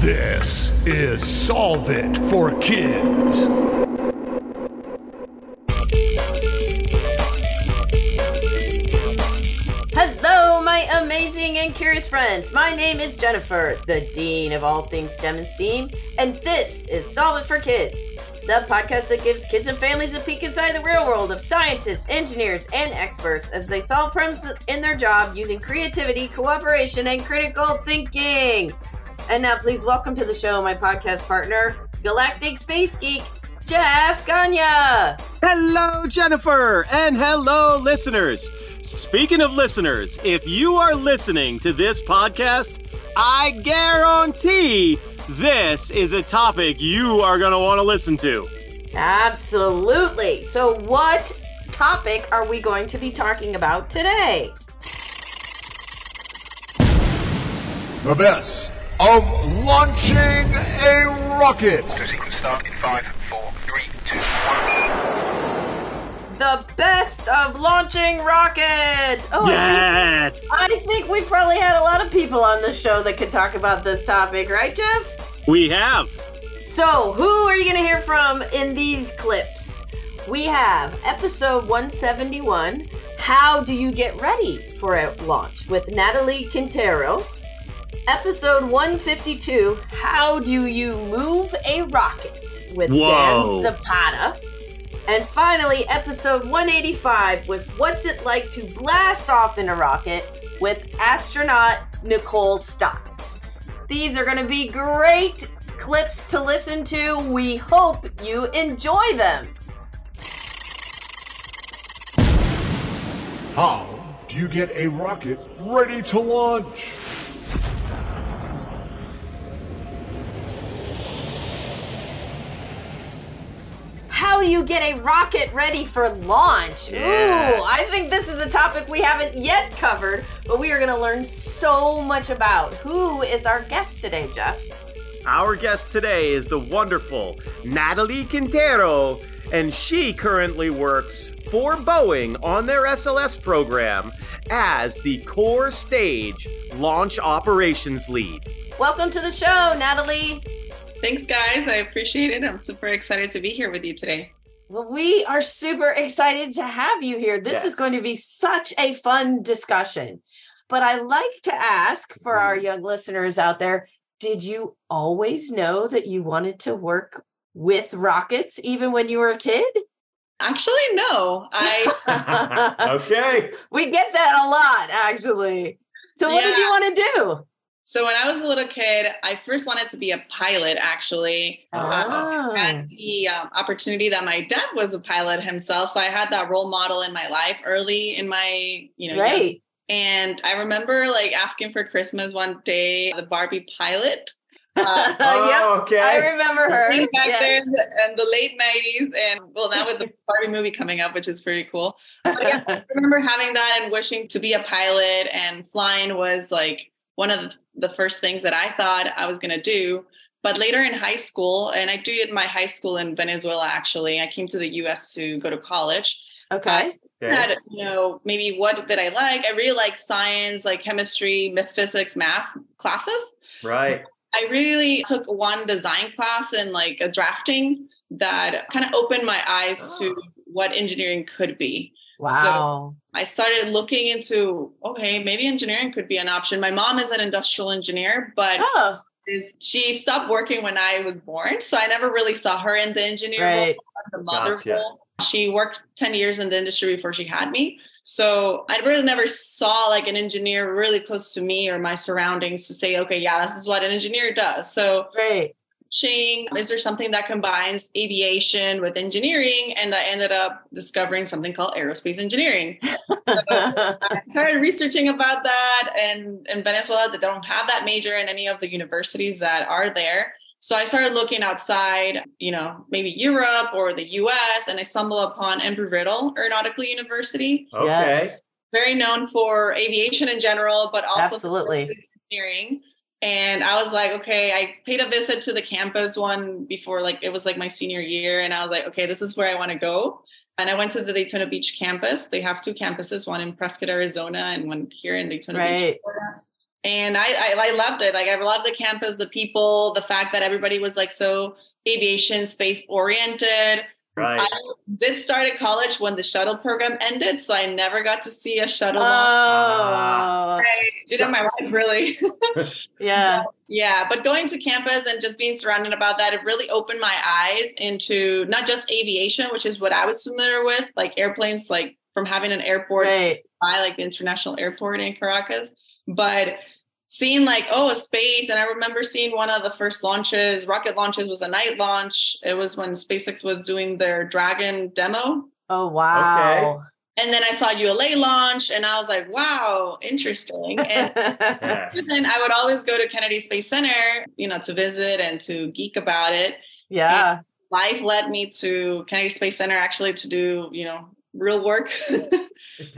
This is Solve It for Kids. Hello, my amazing and curious friends. My name is Jennifer, the Dean of all things STEM and STEAM, and this is Solve It for Kids, the podcast that gives kids and families a peek inside the real world of scientists, engineers, and experts as they solve problems in their job using creativity, cooperation, and critical thinking. And now, please welcome to the show my podcast partner, Galactic Space Geek, Jeff Gagne. Hello, Jennifer, and hello, listeners. Speaking of listeners, if you are listening to this podcast, I guarantee this is a topic you are going to want to listen to. Absolutely. So, what topic are we going to be talking about today? The best of launching a rocket. Sequence start in five, four, three, two, one. The best of launching rockets. Oh, Yes. I think I think we've probably had a lot of people on the show that could talk about this topic, right, Jeff? We have. So, who are you going to hear from in these clips? We have episode 171 How Do You Get Ready for a Launch with Nathalie Quintero. Episode 152 How Do You Move a Rocket with Whoa. Dan Zapata. And finally, episode 185 with What's It Like to Blast Off in a Rocket with astronaut Nicole Stott. These are going to be great clips to listen to. We hope you enjoy them. How do you get a rocket ready to launch? How you get a rocket ready for launch? Yes. Ooh, I think this is a topic we haven't yet covered, but we are going to learn so much about. Who is our guest today, Jeff? Our guest today is the wonderful Nathalie Quintero, and she currently works for Boeing on their SLS program as the core stage launch operations lead. Welcome to the show, Nathalie. Thanks, guys. I appreciate it. I'm super excited to be here with you today. Well, we are super excited to have you here. This is going to be such a fun discussion. But I like to ask for our mm-hmm. young listeners out there did you always know that you wanted to work with rockets even when you were a kid? Actually, no. I okay. we get that a lot, actually. So, what did you want to do? So when I was a little kid, I first wanted to be a pilot. Actually, I Ah, had the um, opportunity that my dad was a pilot himself, so I had that role model in my life early in my you know young right. And I remember like asking for Christmas one day the Barbie pilot. Uh, yep, okay. I remember her. Back Yes. then and the late 90s and well now with the Barbie movie coming up which is pretty cool. But yeah, I remember having that and wishing to be a pilot and flying was like one of the, the first things that I thought I was going to do. But later in high school, and I did my high school in Venezuela actually, I came to the US to go to college. okay. Uh, okay. Had, you know, maybe what did I like? I really like science, like chemistry, math, physics, math classes. Right. I really took one design class and like a drafting that kind of opened my eyes to oh. what engineering could be. Wow. I started looking into okay, maybe engineering could be an option. My mom is an industrial engineer, but oh, is she stopped working when I was born, so I never really saw her in the engineering right. role, the mother Gotcha. role. She worked 10 years in the industry before she had me. So I really never saw like an engineer really close to me or my surroundings to say, okay, yeah, this is what an engineer does. So Great. Ching, is there something that combines aviation with engineering? And I ended up discovering something called aerospace engineering. I started researching about that and in Venezuela they don't have that major in any of the universities that are there. So I started looking outside, you know, maybe Europe or the US, and I stumbled upon Embry-Riddle Aeronautical University, Okay. Yes, very known for aviation in general, but also absolutely. engineering. And I was like, okay, I paid a visit to the campus one before, like it was like my senior year. And I was like, okay, this is where I want to go. And I went to the Daytona Beach campus. They have two campuses, one in Prescott, Arizona, and one here in Daytona Beach. Right. Florida. and I, I I loved it. Like I loved the campus, the people, the fact that everybody was like so aviation space oriented. Right. I did start at college when the shuttle program ended, so I never got to see a shuttle. Oh, launch. I did in my life, really. yeah. yeah, but going to campus and just being surrounded about that, it really opened my eyes into not just aviation, which is what I was familiar with, like airplanes, like from having an airport Right. by like the international airport in Caracas, but seeing like oh a space and i remember seeing one of the first launches rocket launches was a night launch it was when spacex was doing their dragon demo Oh, wow. and then i saw ula launch and i was like wow interesting and Yeah. then i would always go to kennedy space center you know to visit and to geek about it yeah. life led me to kennedy space center actually to do you know real work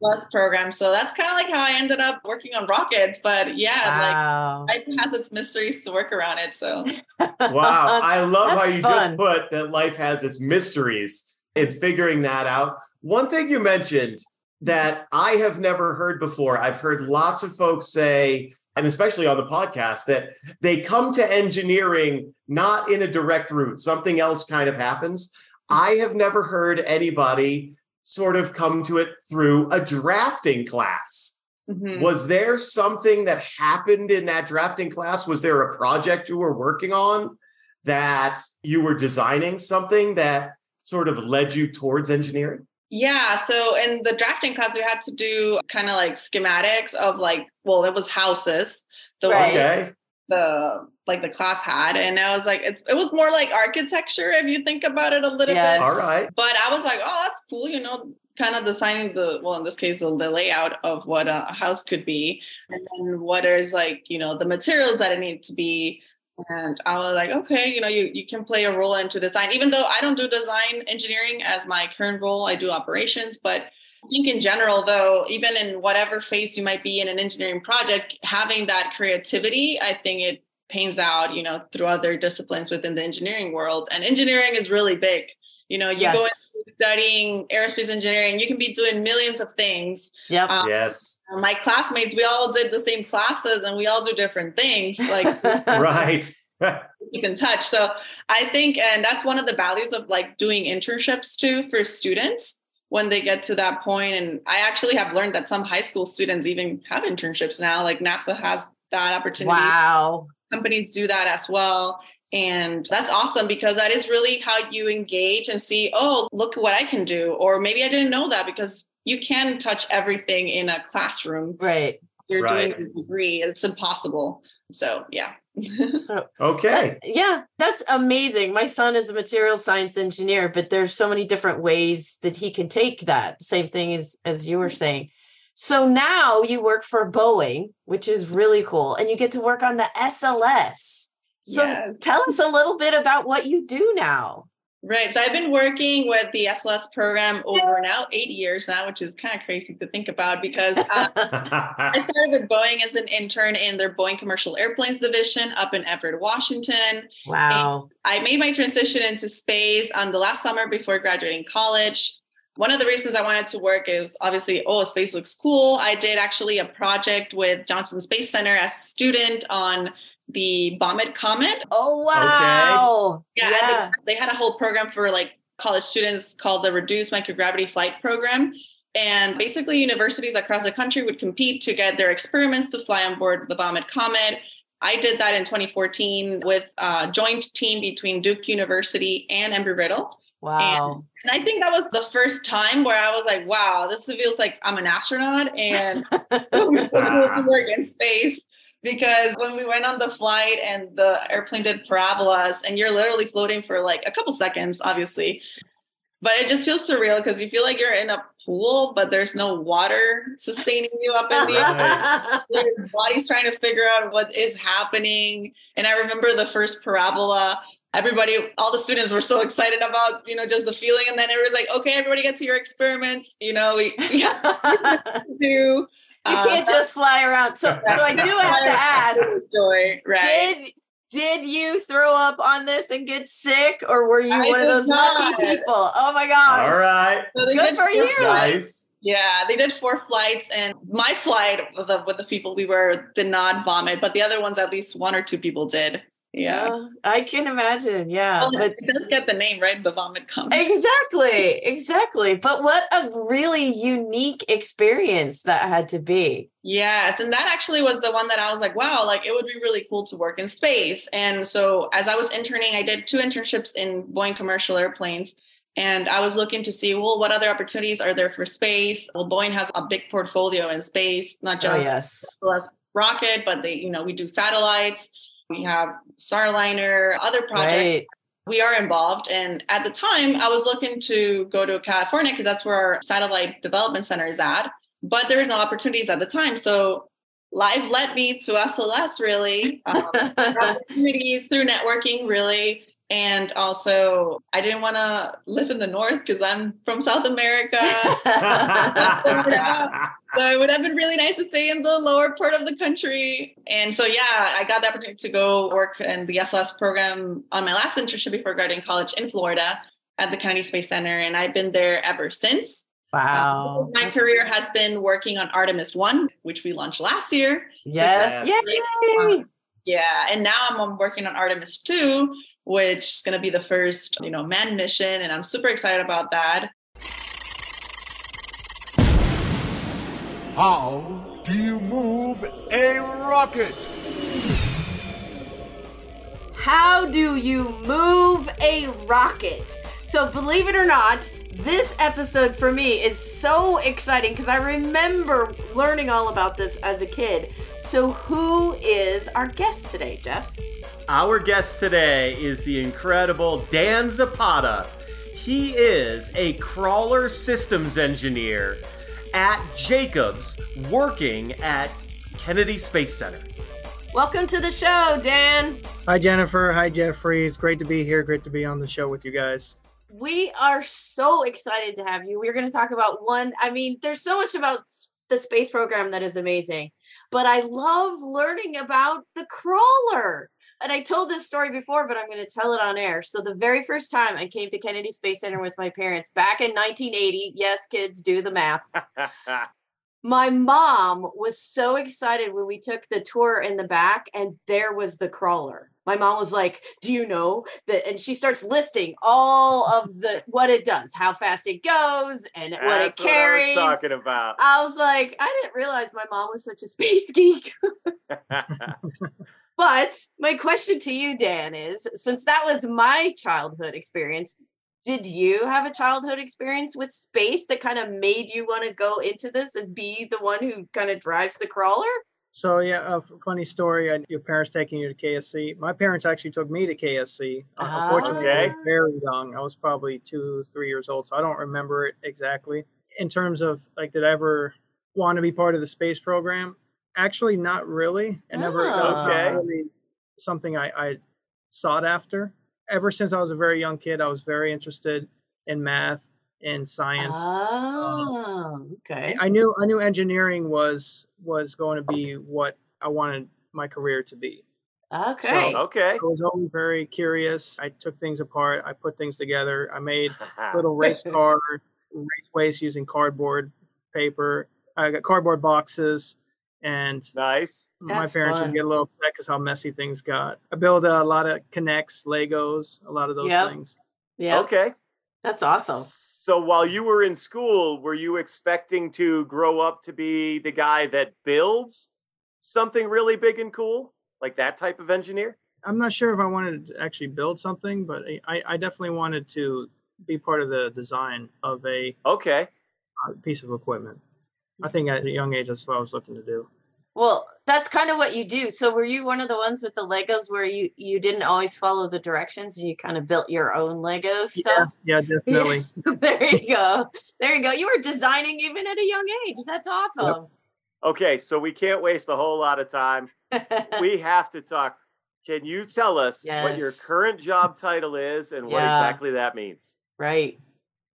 plus program so that's kind of like how i ended up working on rockets but yeah like Wow. life has its mysteries to work around it. So wow. I love how you fun. just put that life has its mysteries in figuring that out. One thing you mentioned that I have never heard before, I've heard lots of folks say, and especially on the podcast, that they come to engineering not in a direct route, something else kind of happens. I have never heard anybody sort of come to it through a drafting class. mhm. Was there something that happened in that drafting class? Was there a project you were working on that you were designing something that sort of led you towards engineering? yeah. So in the drafting class, we had to do kind of like schematics of like, well, it was houses. The Right. ones Okay. The like the class had, and I was like, it's, it was more like architecture if you think about it a little Yes. bit. All right. But I was like, oh, that's cool. You know, kind of designing the well, in this case, the, the layout of what a house could be, and then what is like, you know, the materials that it needs to be. And I was like, okay, you know, you, you can play a role into design, even though I don't do design engineering as my current role, I do operations. But I think in general, though, even in whatever phase you might be in an engineering project, having that creativity, I think it pains out, you know, through other disciplines within the engineering world. And engineering is really big. You know, you go Yes. into studying aerospace engineering, you can be doing millions of things. Yep. Um, Yes. My classmates, we all did the same classes and we all do different things. Like Right. keep in touch. So I think, and that's one of the values of like doing internships too for students when they get to that. And I actually have learned that some high school students even have internships now. Like NASA has that opportunity. wow. Companies do that as well. And that's awesome because that is really how you engage and see, oh, look what I can do. Or maybe I didn't know that because you can touch everything in a classroom. Right. You're Right. doing a degree. It's impossible. So yeah. So Okay. yeah, that's amazing. My son is a material science engineer, but there's so many different ways that he can take that. Same thing as as you were saying. So now you work for Boeing, which is really cool, and you get to work on the SLS. So Yes. tell us a little bit about what you do now. Right. So I've been working with the SLS program over now eight years now, which is kind of crazy to think about because uh, I started with Boeing as an intern in their Boeing Commercial Airplanes division up in Everett, Washington. Wow. I made my transition into space on the last summer before graduating college. One of the reasons I wanted to work is obviously, oh, space looks cool. I did actually a project with Johnson Space Center as a student on the Vomit Comet. Oh wow. Yeah, and they, they had a whole program for like college students called the Reduced Microgravity Flight Program. And basically, universities across the country would compete to get their experiments to fly on board the Vomit Comet. I did that in 2014 with a joint team between Duke University and Embry Riddle. Wow. And I think that was the first time where I was like, wow, this feels like I'm an astronaut and it was so cool to work in space. Because when we went on the flight and the airplane did parabolas, and you're literally floating for like a couple seconds, obviously, but it just feels surreal because you feel like you're in a pool, but there's no water sustaining you up in the air. Your body's trying to figure out what is happening. And I remember the first parabola. Everybody, all the students were so excited about, you know, just the feeling. And then it was like, okay, everybody get to your experiments. You know, we, we have to do. You uh, can't just fly around. So, so I do have to ask: Joy, right? Did did you throw up on this and get sick, or were you I one of did those lucky people? Oh my gosh! All right. So they Good for you. Nice. Yeah, they did four flights, and my flight with the, with the people we were did not vomit, but the other ones, at least one or two people did. Yeah. I can imagine. Yeah. Well, but it does get the name, right? The Vomit Comet. exactly. Exactly. But what a really unique experience that had to be. Yes. And that actually was the one that I was like, wow, like it would be really cool to work in space. And so as I was interning, I did two internships in Boeing commercial airplanes. And I was looking to see, well, what other opportunities are there for space? Well, Boeing has a big portfolio in space, not Oh, just yes. rocket, but they, you know, we do satellites, we have Starliner, other projects Right. we are involved. And at the time, I was looking to go to California because that's where our satellite development center is at. But there was no opportunities at the time. So life led me to SLS really. Um, opportunities through networking really. And also, I didn't want to live in the north because I'm from South America. So it would have been really nice to stay in the lower part of the country. And so, yeah, I got the opportunity to go work in the SLS program on my last internship before graduating college in Florida at the Kennedy Space Center. And I've been there ever since. wow. Uh, my career has been working on Artemis 1, which we launched last year. Yes. Success. Yay. Yeah, and now I'm working on Artemis 2, which is going to be the first, you know, manned mission and I'm super excited about that. How do you move a rocket? How do you move a rocket? So, believe it or not, this episode for me is so exciting because I remember learning all about this as a kid. So, who is our guest today, Jeff? Our guest today is the incredible Dan Zapata. He is a crawler systems engineer at Jacobs working at Kennedy Space Center. Welcome to the show, Dan. Hi, Jennifer. Hi, Jeffrey. It's great to be here. Great to be on the show with you guys. We are so excited to have you. We're going to talk about one. I mean, there's so much about the space program that is amazing, but I love learning about the crawler. And I told this story before, but I'm going to tell it on air. So, the very first time I came to Kennedy Space Center with my parents back in 1980, yes, kids, do the math. My mom was so excited when we took the tour in the back, and there was the crawler. My mom was like, "Do you know that?" And she starts listing all of the what it does, how fast it goes, and what it carries. what I was talking about. I was like, I didn't realize my mom was such a space geek. But my question to you, Dan, is since that was my childhood experience, did you have a childhood experience with space that kind of made you want to go into this and be the one who kind of drives the crawler? So, yeah, a funny story. uh, Your parents taking you to KSC. My parents actually took me to KSC. Uh, Unfortunately, I was very young. I was probably two, three years old, so I don't remember it exactly. In terms of like, did I ever want to be part of the space program? Actually, not really. I never. That was Okay. really something I, I sought after. Ever since I was a very young kid, I was very interested in math and science. Oh, okay. I knew I knew engineering was was going to be what I wanted my career to be. Okay. okay. I was always very curious. I took things apart. I put things together. I made little race car raceways using cardboard paper. I got cardboard boxes, and nice. my That's parents fun. would get a little upset because how messy things got. I built a lot of K'NEX, Legos, a lot of those Yep. things. Yeah. Okay. That's awesome. So while you were in school, were you expecting to grow up to be the guy that builds something really big and cool? Like that type of engineer? I'm not sure if I wanted to actually build something, but I, I definitely wanted to be part of the design of a Okay. uh, piece of equipment. I think at a young age, that's what I was looking to do. Well, that's kind of what you do. So were you one of the ones with the Legos where you you didn't always follow the directions and you kind of built your own Lego stuff? Yeah, definitely. there you go. There you go. You were designing even at a young age. That's awesome. Okay. So we can't waste a whole lot of time. we have to talk. Can you tell us what your current job title is and what exactly that means? right.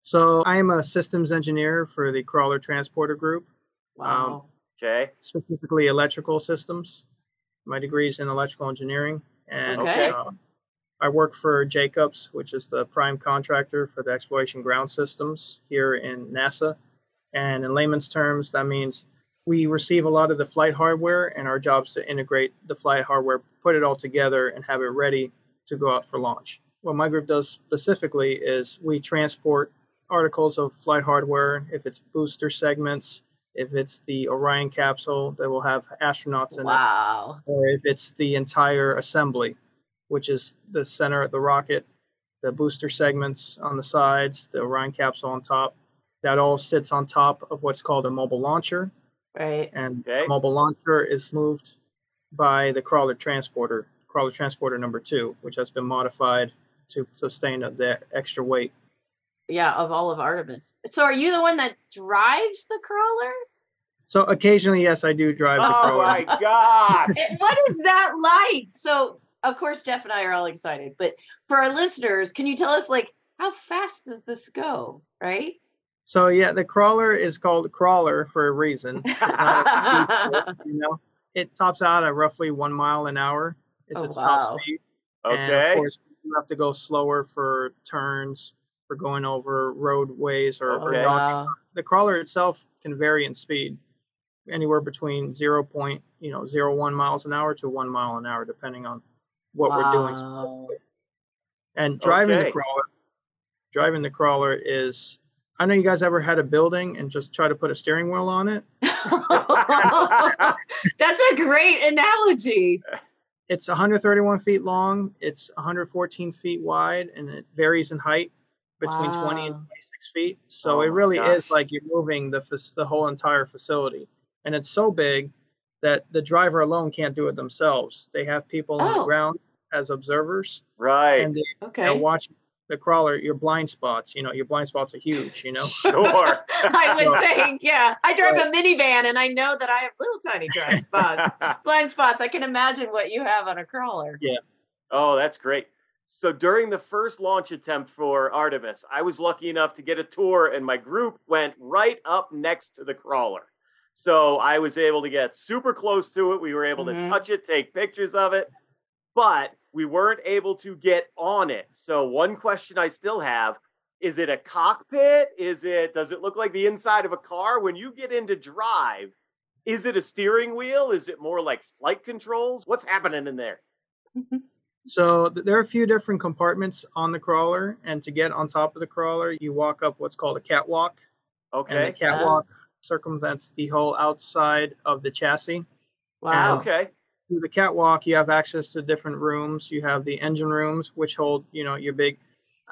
So I am a systems engineer for the Crawler Transporter Group, Wow. Okay. specifically electrical systems. My degree is in electrical engineering, and Okay. uh, I work for Jacobs, which is the prime contractor for the exploration ground systems here in NASA. And in layman's terms, that means we receive a lot of the flight hardware, and our job is to integrate the flight hardware, put it all together, and have it ready to go out for launch. What my group does specifically is we transport articles of flight hardware, if it's booster segments, if it's the Orion capsule that will have astronauts in it, or if it's the entire assembly, which is the center of the rocket, the booster segments on the sides, the Orion capsule on top. That all sits on top of what's called a mobile launcher, Right. and Okay. the mobile launcher is moved by the crawler transporter, crawler transporter number two, which has been modified to sustain the extra weight. Yeah, of all of Artemis. So are you the one that drives the crawler? So occasionally, yes, I do drive the Oh crawler. my god! What is that like? So of course Jeff and I are all excited, but for our listeners, can you tell us like how fast does this go? Right? So yeah, the crawler is called crawler for a reason. It's not a speed, you know, it tops out at roughly one mile an hour. It's Oh, its wow. top speed. And Okay. of course, you have to go slower for turns, for going over roadways or, or Okay. docking. wow. The crawler itself can vary in speed, anywhere between zero point, you know, zero one miles an hour to one mile an hour, depending on what we're doing. Wow. And driving Okay. the crawler, driving the crawler is. I know you guys ever had a building and just try to put a steering wheel on it. That's a great analogy. It's 131 feet long. It's 114 feet wide, and it varies in height between 20 and 26 feet. So Oh it my really is like you're moving the the whole entire facility, and it's so big that the driver alone can't do it themselves. They have people on the Oh. ground as observers, Right. and they Okay. are watching the crawler. Your blind spots, you know, your blind spots are huge. You know. Sure. I would think, yeah. I drive a minivan and I know that I have little tiny blind spots. Blind spots. I can imagine what you have on a crawler. Yeah. Oh, that's great. So during the first launch attempt for Artemis, I was lucky enough to get a tour, and my group went right up next to the crawler. So I was able to get super close to it. We were able Mhm. to touch it, take pictures of it, but we weren't able to get on it. So one question I still have is it a cockpit? Is it does it look like the inside of a car when you get into drive? Is it a steering wheel? Is it more like flight controls? What's happening in there? So there are a few different compartments on the crawler, and to get on top of the crawler, you walk up what's called a catwalk, and Okay. the catwalk uh-huh. circumvents the whole outside of the chassis. Wow. Okay. Through the catwalk, you have access to different rooms. You have the engine rooms, which hold, you know, your big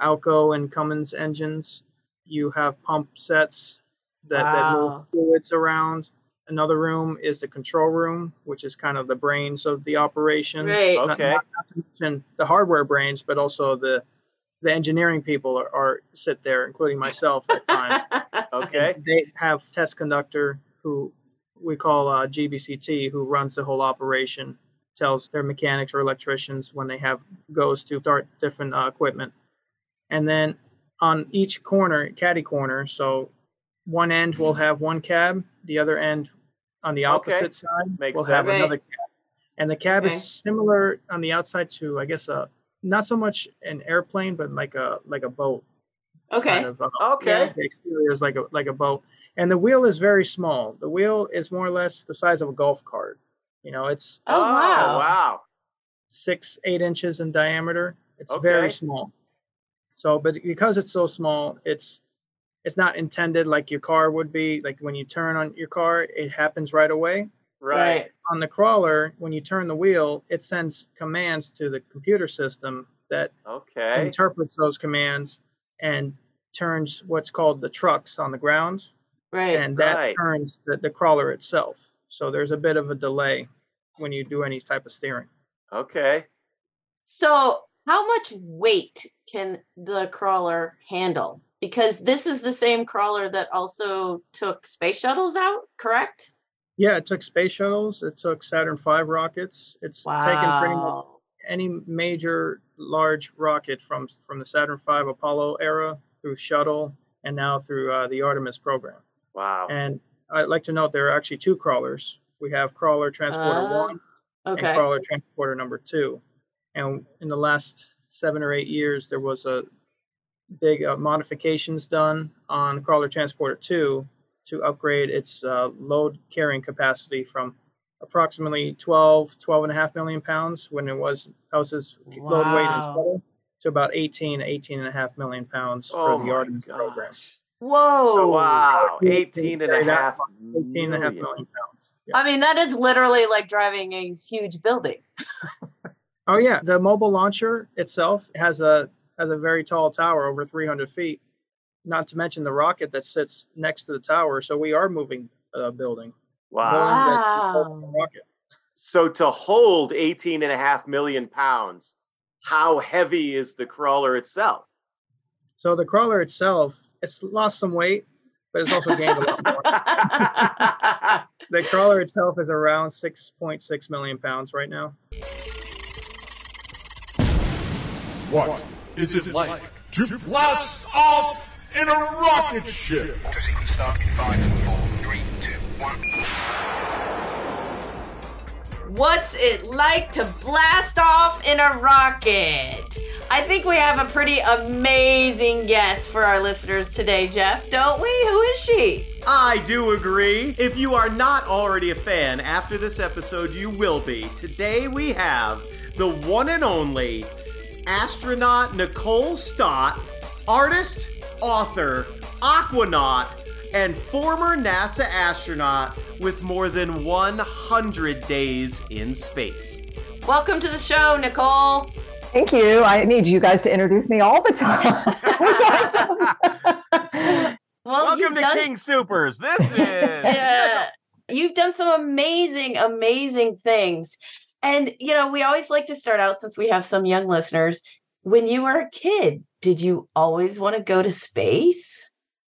Alco and Cummins engines. You have pump sets that, that move fluids around. Another room is the control room, which is kind of the brains of the operation. Right. Okay. Not, not to mention the hardware brains, but also the the engineering people are, are sit there, including myself at times. Okay. They have test conductor who we call uh, GBCT, who runs the whole operation, tells their mechanics or electricians when they have goes to start different uh, equipment, and then on each corner, caddy corner, so one end will have one cab, the other end on the Okay. opposite side Makes have sense. another cab, and the cab Okay. is similar on the outside to, I guess, a not so much an airplane, but like a like a boat Okay. kind of. Uh, Okay. the exterior is like a like a boat, and the wheel is very small. The wheel is more or less the size of a golf cart. You know, it's Oh, wow. wow. six eight inches in diameter. It's Okay. very small. So, but because it's so small, it's it's not intended like your car would be. Like when you turn on your car, it happens right away. Right. On the crawler, when you turn the wheel, it sends commands to the computer system that Okay. interprets those commands and turns what's called the trucks on the ground Right. and that Right. turns the, the crawler itself. So there's a bit of a delay when you do any type of steering. Okay. So, how much weight can the crawler handle? Because this is the same crawler that also took space shuttles out, correct? Yeah, it took space shuttles. It took Saturn V rockets. It's taken pretty much any major large rocket from from the Saturn V Apollo era through shuttle and now through uh, the Artemis program. Wow. And I'd like to note there are actually two crawlers. We have crawler transporter Ah, one Okay. and crawler transporter number two. And in the last seven or eight years, there was a big uh, modifications done on crawler transporter two to upgrade its uh, load carrying capacity from approximately 12, 12 and a half million pounds when it was houses load weight and Wow. total to about 18, 18 and a half million pounds Oh for the my Artemis program. gosh. Whoa. So wow, Yeah, 18 and a half 18 and a half million. million pounds. Yeah. I mean, that is literally like driving a huge building. Oh yeah, the mobile launcher itself has a has a very tall tower over 300 feet. Not to mention the rocket that sits next to the tower. So we are moving a building. Wow. Wow. rocket. So to hold 18 and a half million pounds, how heavy is the crawler itself? So the crawler itself, it's lost some weight, but it's also gained a lot more. The crawler itself is around 6.6 million pounds right now. What is it like to blast off in a rocket ship? Auto start in five, four, three, two, one. What's it like to blast off in a rocket? I think we have a pretty amazing guest for our listeners today, Jeff, don't we? Who is she? I do agree. If you are not already a fan, after this episode, you will be. Today we have the one and only astronaut Nicole Stott, artist, author, aquanaut, and former NASA astronaut with more than 100 days in space. Welcome to the show, Nicole. Thank you. I need you guys to introduce me all the time. Well, Welcome to done- King Supers. This is yeah. You've done some amazing, amazing things. And, you know, we always like to start out since we have some young listeners. When you were a kid, did you always want to go to space?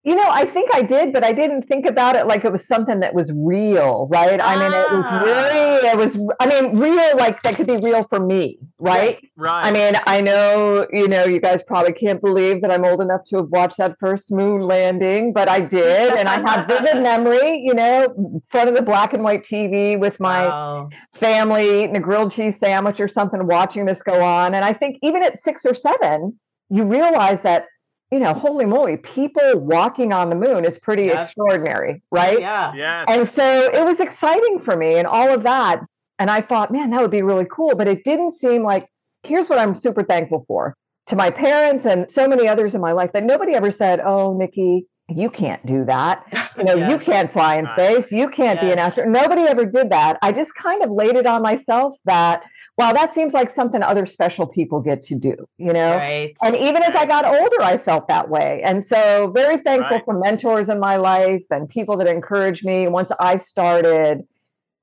You know, I think I did, but I didn't think about it like it was something that was real, right? I mean, it was Ah. really, it was, I mean, real, like that could be real for me, right? right. I mean, I know, you know, you guys probably can't believe that I'm old enough to have watched that first moon landing, but I did. And I have vivid memory, you know, in front of the black and white TV with my Wow. family eating a grilled cheese sandwich or something, watching this go on. And I think even at six or seven, you realize that, you know, holy moly, people walking on the moon is pretty Yeah. extraordinary, right? Yeah. yes. And so it was exciting for me and all of that. And I thought, man, that would be really cool. But it didn't seem like, here's what I'm super thankful for to my parents and so many others in my life that nobody ever said, oh, Nikki, you can't do that. You know, you can't fly in space. You can't be an astronaut. Nobody ever did that. I just kind of laid it on myself that, wow, that seems like something other special people get to do, you know? Right. And even as I got older, I felt that way. And so, very thankful Right. for mentors in my life and people that encouraged me once I started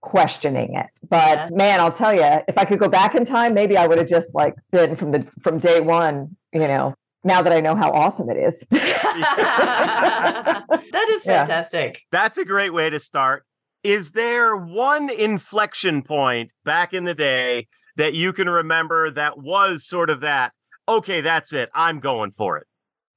questioning it. But Yeah. man, I'll tell you, if I could go back in time, maybe I would have just like been from the from day one, you know, now that I know how awesome it is. that is Yeah. fantastic. That's a great way to start. Is there one inflection point back in the day that you can remember that was sort of that, okay, that's it, I'm going for it?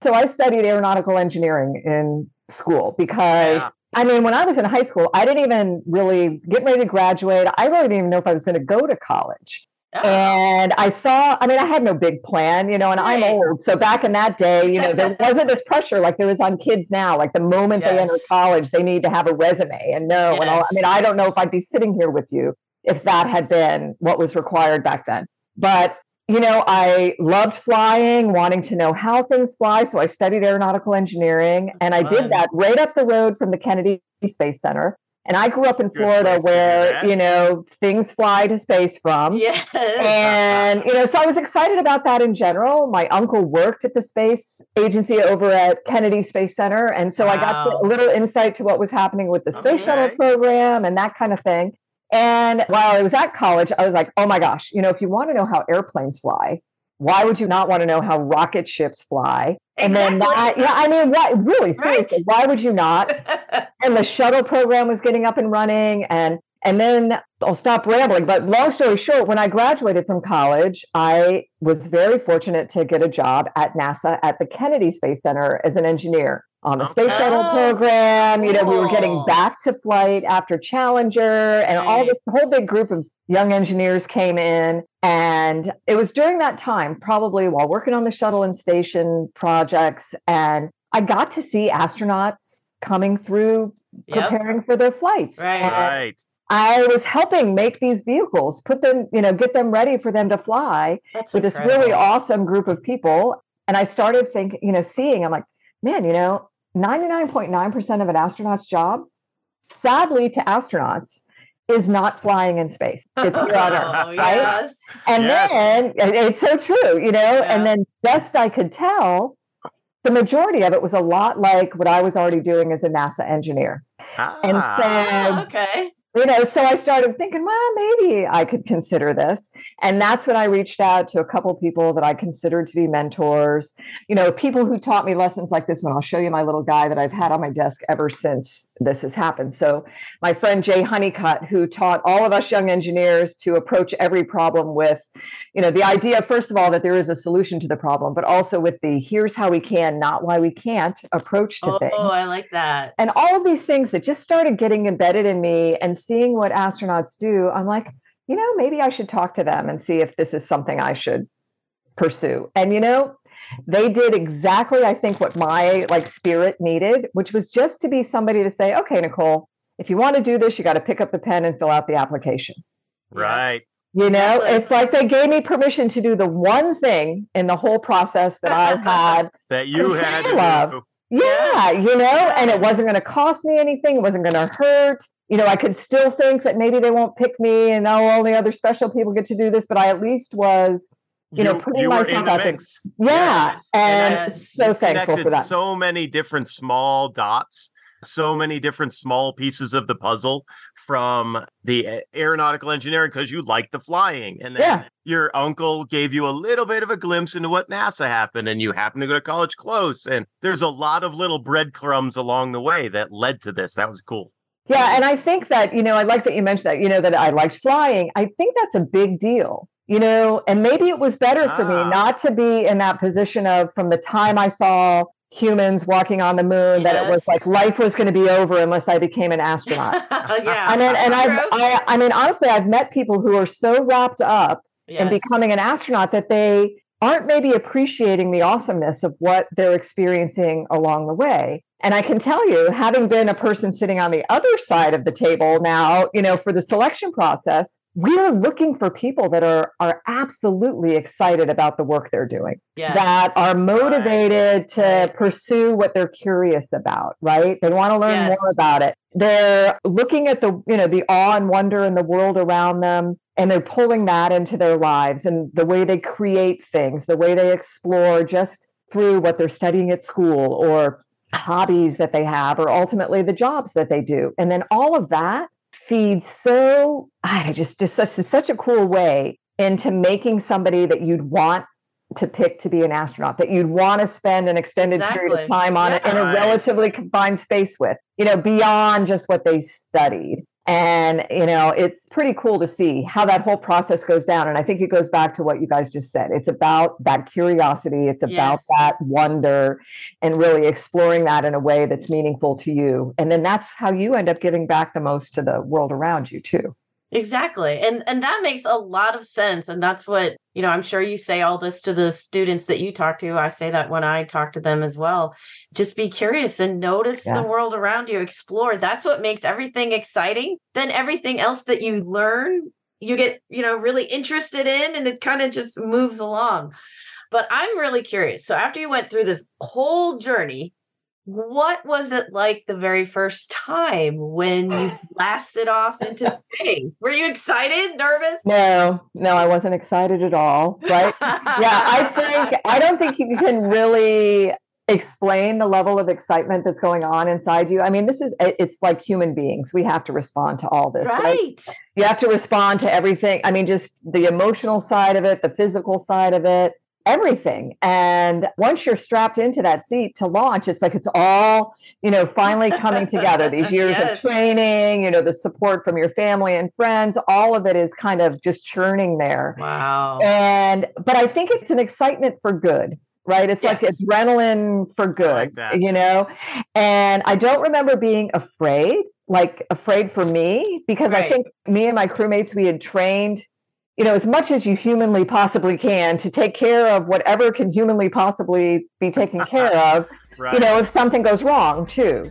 So I studied aeronautical engineering in school because Yeah. I mean, when I was in high school, I didn't even really get ready to graduate. I really didn't even know if I was going to go to college. And I saw, I mean, I had no big plan, you know, and I'm old. So back in that day, you know, there wasn't this pressure like there is on kids now. Like the moment they enter college, they need to have a resume and know. And all, I mean, I don't know if I'd be sitting here with you if that had been what was required back then. But you know, I loved flying, wanting to know how things fly. So I studied aeronautical engineering and I did that right up the road from the Kennedy Space Center. And I grew up in Good Florida place to do where, you know, things fly to space from. yes. And, you know, so I was excited about that in general. My uncle worked at the space agency over at Kennedy Space Center. And so I got a little insight to what was happening with the space shuttle program and that kind of thing. And while I was at college, I was like, oh my gosh, you know, if you want to know how airplanes fly, why would you not want to know how rocket ships fly? And then Exactly. that, yeah, I mean, what really seriously, Right. why would you not? and the shuttle program was getting up and running and and then I'll stop rambling but long story short when I graduated from college I was very fortunate to get a job at NASA at the Kennedy Space Center as an engineer on the space shuttle program you know we were getting back to flight after Challenger and all this whole big group of young engineers came in and it was during that time probably while working on the shuttle and station projects and I got to see astronauts coming through Yep. preparing for their flights. Right. And Right. I was helping make these vehicles, put them, you know, get them ready for them to fly That's with this really awesome group of people. And I started thinking, you know, seeing, I'm like, man, you know, 99.9% of an astronaut's job, sadly to astronauts, is not flying in space. It's here on Earth, Oh, right? yes. And Yes. then it's so true, you know, Yeah. and then best I could tell, the majority of it was a lot like what I was already doing as a NASA engineer. And Ah. so Oh, okay. You know, so I started thinking, well, maybe I could consider this. And that's when I reached out to a couple people that I considered to be mentors, you know, people who taught me lessons like this one. I'll show you my little guy that I've had on my desk ever since this has happened. So, my friend Jay Honeycutt, who taught all of us young engineers to approach every problem with, you know, the idea, first of all, that there is a solution to the problem, but also with the here's how we can, not why we can't approach to Oh, things I like that. and all of these things that just started getting embedded in me and seeing what astronauts do i'm like you know maybe i should talk to them and see if this is something i should pursue and you know they did exactly i think what my like spirit needed which was just to be somebody to say okay nicole if you want to do this you got to pick up the pen and fill out the application Right. you know Exactly. it's like they gave me permission to do the one thing in the whole process that I've had That you had to of. yeah, you know, and it wasn't going to cost me anything. It wasn't going to hurt. You know, I could still think that maybe they won't pick me and oh, only other special people get to do this, but I at least was, you know, putting you myself out there. yeah. Yes. And Yes. so thankful for connected that. so many different small dots, so many different small pieces of the puzzle from the aeronautical engineering because you like the flying. And then Yeah. your uncle gave you a little bit of a glimpse into what NASA happened, and you happened to go to college close. And there's a lot of little breadcrumbs along the way that led to this. That was cool. Yeah, and I think that, you know, I like that you mentioned that, you know, that I liked flying. I think that's a big deal, you know, and maybe it was better for Ah. me not to be in that position of from the time I saw humans walking on the moon that it was like life was going to be over unless I became an astronaut. yeah. I mean, and I've. I, I mean, honestly, I've met people who are so wrapped up in becoming an astronaut that they aren't maybe appreciating the awesomeness of what they're experiencing along the way. And I can tell you, having been a person sitting on the other side of the table now, you know, for the selection process, we are looking for people that are are absolutely excited about the work they're doing Yes. that are motivated to Right. pursue what they're curious about right they want to learn Yes. more about it they're looking at the you know the awe and wonder in the world around them and they're pulling that into their lives and the way they create things the way they explore just through what they're studying at school or hobbies that they have or ultimately the jobs that they do. And then all of that feeds so I just just such such a cool way into making somebody that you'd want to pick to be an astronaut that you'd want to spend an extended period of time on it in a relatively confined space with you know beyond just what they studied and you know it's pretty cool to see how that whole process goes down. And i think it goes back to what you guys just said. It's about that curiosity. It's about Yes. that wonder and really exploring that in a way that's meaningful to you. And then that's how you end up giving back the most to the world around you too Exactly. And and that makes a lot of sense. And that's what, you know, I'm sure you say all this to the students that you talk to. I say that when I talk to them as well. Just be curious and notice Yeah. the world around you, explore. That's what makes everything exciting. Then everything else that you learn, you get, you know, really interested in and it kind of just moves along. But I'm really curious. So after you went through this whole journey, what was it like the very first time when you blasted off into space? Were you excited, nervous? no no i wasn't excited at all right yeah i think i don't think you can really explain the level of excitement that's going on inside you i mean this is it's like human beings we have to respond to all this right, right. you have to respond to everything i mean just the emotional side of it the physical side of it everything. And once you're strapped into that seat to launch it's like it's all you know finally coming together. These years Yes. of training you know the support from your family and friends all of it is kind of just churning there. Wow. and but i think it's an excitement for good right? It's like adrenaline for good like you know? And i don't remember being afraid like afraid for me because i think me and my crewmates we had trained you know as much as you humanly possibly can to take care of whatever can humanly possibly be taken care of Right. you know if something goes wrong too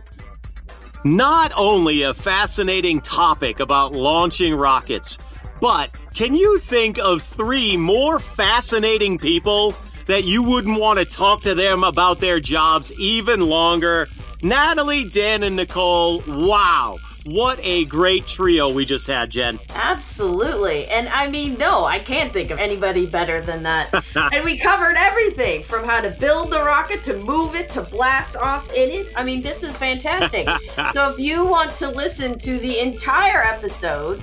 Not only a fascinating topic about launching rockets, but can you think of three more fascinating people that you wouldn't want to talk to them about their jobs even longer? Nathalie, Dan, and Nicole, wow. What a great trio we just had, Jen. Absolutely. And I mean, no, I can't think of anybody better than that. and we covered everything from how to build the rocket to move it to blast off in it. I mean, this is fantastic. so if you want to listen to the entire episode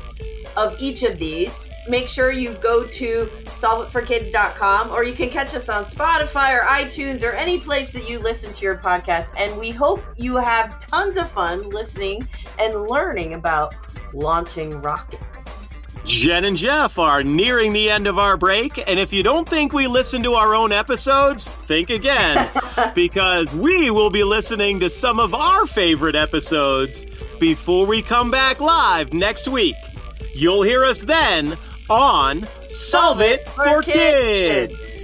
of each of these, make sure you go to solveitforkids.com or you can catch us on Spotify or iTunes or any place that you listen to your podcast. And we hope you have tons of fun listening and learning about launching rockets. Jen and Jeff are nearing the end of our break, and if you don't think we listen to our own episodes, think again, because we will be listening to some of our favorite episodes before we come back live next week. You'll hear us then on Solve It for, kids. kids.